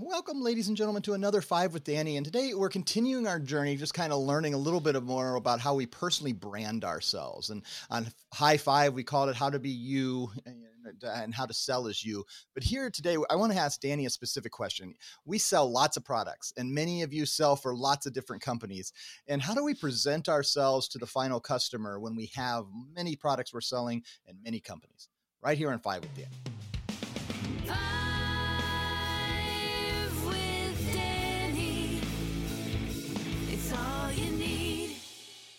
Welcome, ladies and gentlemen, to another Five with Danny. And today we're continuing our journey, just kind of learning a little bit more about how we personally brand ourselves. And on High Five, we called it How to Be You and How to Sell as You. But here today, I want to ask Danny a specific question. We sell lots of products, and many of you sell for lots of different companies. And how do we present ourselves to the final customer when we have many products we're selling and many companies? Right here on Five with Danny. Five.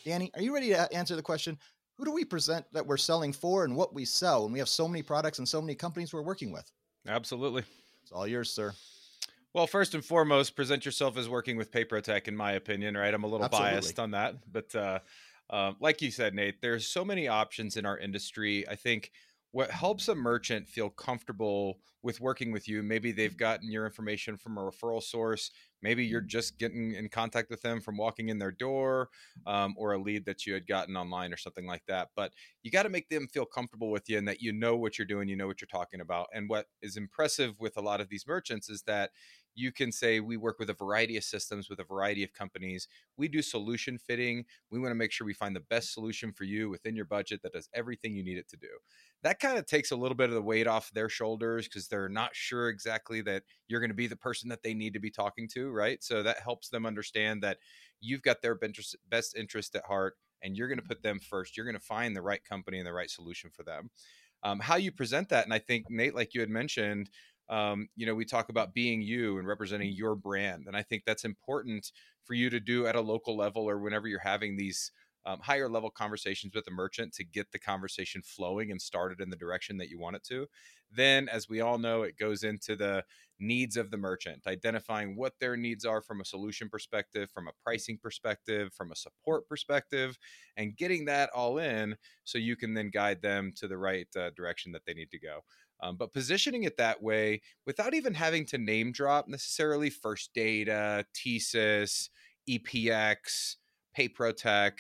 Danny, are you ready to answer the question? Who do we present that we're selling for and what we sell when we have so many products and so many companies we're working with? Absolutely. It's all yours, sir. Well, first and foremost, present yourself as working with PayProTec, in my opinion, right? I'm a little Absolutely. biased on that. But uh, uh, like you said, Nate, there's so many options in our industry. I think what helps a merchant feel comfortable with working with you maybe they've gotten your information from a referral source maybe you're just getting in contact with them from walking in their door um, or a lead that you had gotten online or something like that but you got to make them feel comfortable with you and that you know what you're doing you know what you're talking about and what is impressive with a lot of these merchants is that you can say we work with a variety of systems with a variety of companies. We do solution fitting. We want to make sure we find the best solution for you within your budget that does everything you need it to do. That kind of takes a little bit of the weight off their shoulders because they're not sure exactly that you're going to be the person that they need to be talking to, right? So that helps them understand that you've got their best interest at heart and you're going to put them first. You're going to find the right company and the right solution for them. Um, how you present that, and I think Nate, like you had mentioned, um, you know, we talk about being you and representing your brand. And I think that's important for you to do at a local level or whenever you're having these um, higher level conversations with a merchant to get the conversation flowing and started in the direction that you want it to. Then, as we all know, it goes into the needs of the merchant, identifying what their needs are from a solution perspective, from a pricing perspective, from a support perspective, and getting that all in so you can then guide them to the right uh, direction that they need to go. Um, but positioning it that way without even having to name drop necessarily First Data, TSYS, EPX, PayProTec,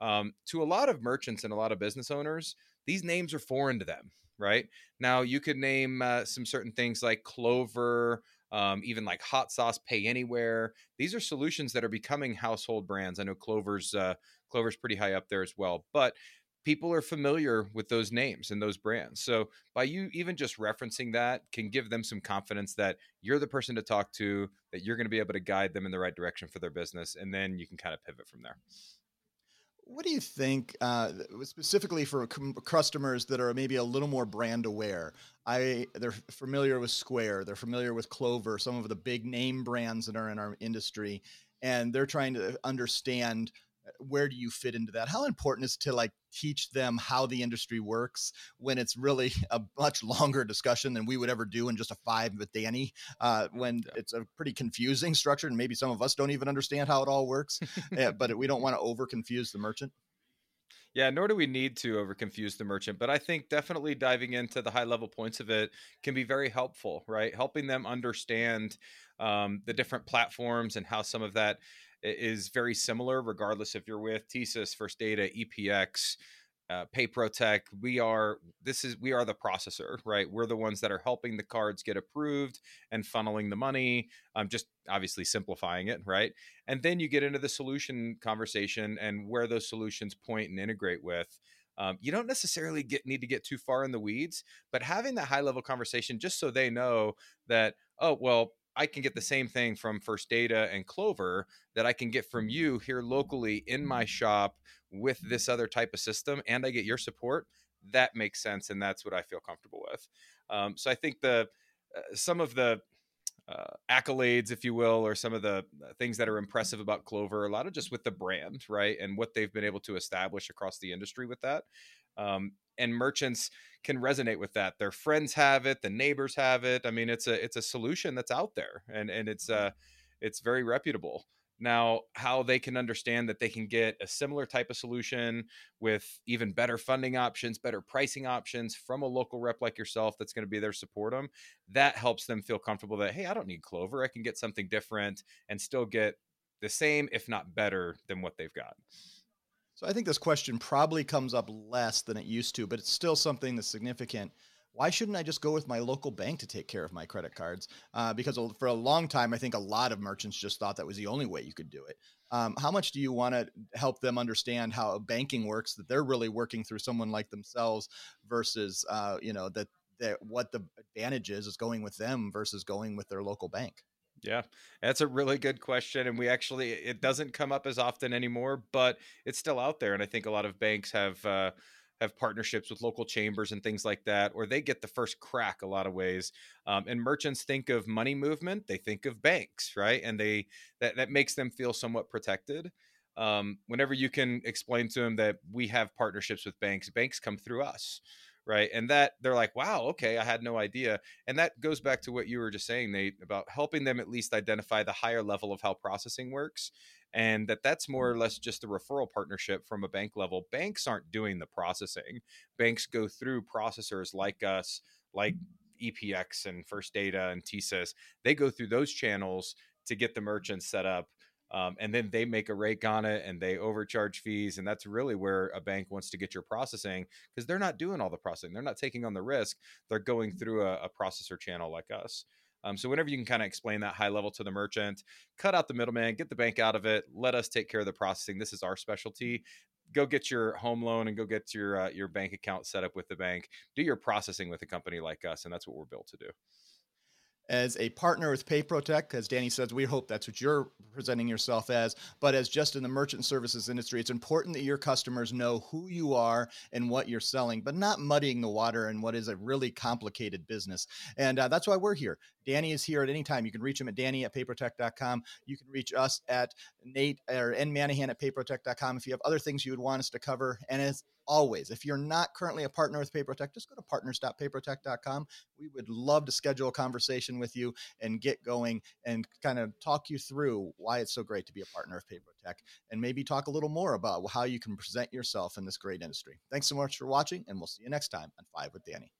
um, to a lot of merchants and a lot of business owners, these names are foreign to them, right? Now, you could name uh, some certain things like Clover, um, even like Hot Sauce Pay Anywhere. These are solutions that are becoming household brands. I know Clover's uh, Clover's pretty high up there as well, but people are familiar with those names and those brands. So by you even just referencing that can give them some confidence that you're the person to talk to, that you're going to be able to guide them in the right direction for their business, and then you can kind of pivot from there. What do you think, uh, specifically for customers that are maybe a little more brand aware? I they're familiar with Square, they're familiar with Clover, some of the big name brands that are in our industry, and they're trying to understand where do you fit into that how important is to like teach them how the industry works when it's really a much longer discussion than we would ever do in just a five with danny uh, when yeah. it's a pretty confusing structure and maybe some of us don't even understand how it all works yeah, but we don't want to over confuse the merchant yeah, nor do we need to over confuse the merchant, but I think definitely diving into the high level points of it can be very helpful, right? Helping them understand um, the different platforms and how some of that is very similar, regardless if you're with TSYS, First Data, EPX, uh. We are this is we are the processor, right? We're the ones that are helping the cards get approved and funneling the money. Um, just obviously simplifying it, right? And then you get into the solution conversation and where those solutions point and integrate with. Um, you don't necessarily get need to get too far in the weeds, but having that high level conversation just so they know that oh well I can get the same thing from First Data and Clover that I can get from you here locally in my shop with this other type of system, and I get your support. That makes sense, and that's what I feel comfortable with. Um, so I think the uh, some of the uh, accolades, if you will, or some of the uh, things that are impressive about Clover, a lot of just with the brand, right, and what they've been able to establish across the industry with that. Um, and merchants can resonate with that. Their friends have it the neighbors have it. I mean it's a it's a solution that's out there and and it's uh it's very reputable. Now how they can understand that they can get a similar type of solution with even better funding options better pricing options from a local rep like yourself that's going to be there to support them that helps them feel comfortable that hey i don't need clover. I can get something different and still get the same if not better than what they've got so I think this question probably comes up less than it used to, but it's still something that's significant. why shouldn't I just go with my local bank to take care of my credit cards? Uh, because for a long time, I think a lot of merchants just thought that was the only way you could do it. Um, how much do you want to help them understand how banking works? That they're really working through someone like themselves versus, uh, you know, that that what the advantage is is going with them versus going with their local bank. Yeah, that's a really good question. And we actually, it doesn't come up as often anymore, but it's still out there. And I think a lot of banks have, uh, have partnerships with local chambers and things like that, or they get the first crack a lot of ways. Um, and merchants think of money movement, they think of banks, right? And they that that makes them feel somewhat protected. Um, whenever you can explain to them that we have partnerships with banks, banks come through us, right? And that they're like wow okay i had no idea. And that goes back to what you were just saying nate about helping them at least identify the higher level of how processing works and that that's more or mm-hmm. less just a referral partnership from a bank level. Banks aren't doing the processing. Banks go through processors like us like epx and first data and tsys they go through those channels to get the merchants set up um, and then they make a rake on it and they overcharge fees and that's really where a bank wants to get your processing because they're not doing all the processing they're not taking on the risk they're going through a, a processor channel like us. Um, so whenever you can kind of explain that high level to the merchant cut out the middleman get the bank out of it let us take care of the processing this is our specialty go get your home loan and go get your uh, your bank account set up with the bank do your processing with a company like us and that's what we're built to do. As a partner with PayProTec, as Danny says, we hope that's what you're presenting yourself as. But as just in the merchant services industry, it's important that your customers know who you are and what you're selling, but not muddying the water in what is a really complicated business. And uh, that's why we're here. Danny is here at any time. You can reach him at Danny at payprotec.com. You can reach us at Nate or N Manahan at payprotec.com if you have other things you would want us to cover. And as always, if you're not currently a partner with PayProTec, just go to partners.payprotec.com. We would love to schedule a conversation with you and get going and kind of talk you through why it's so great to be a partner of PayProTec and maybe talk a little more about how you can present yourself in this great industry. Thanks so much for watching, and we'll see you next time on Five with Danny.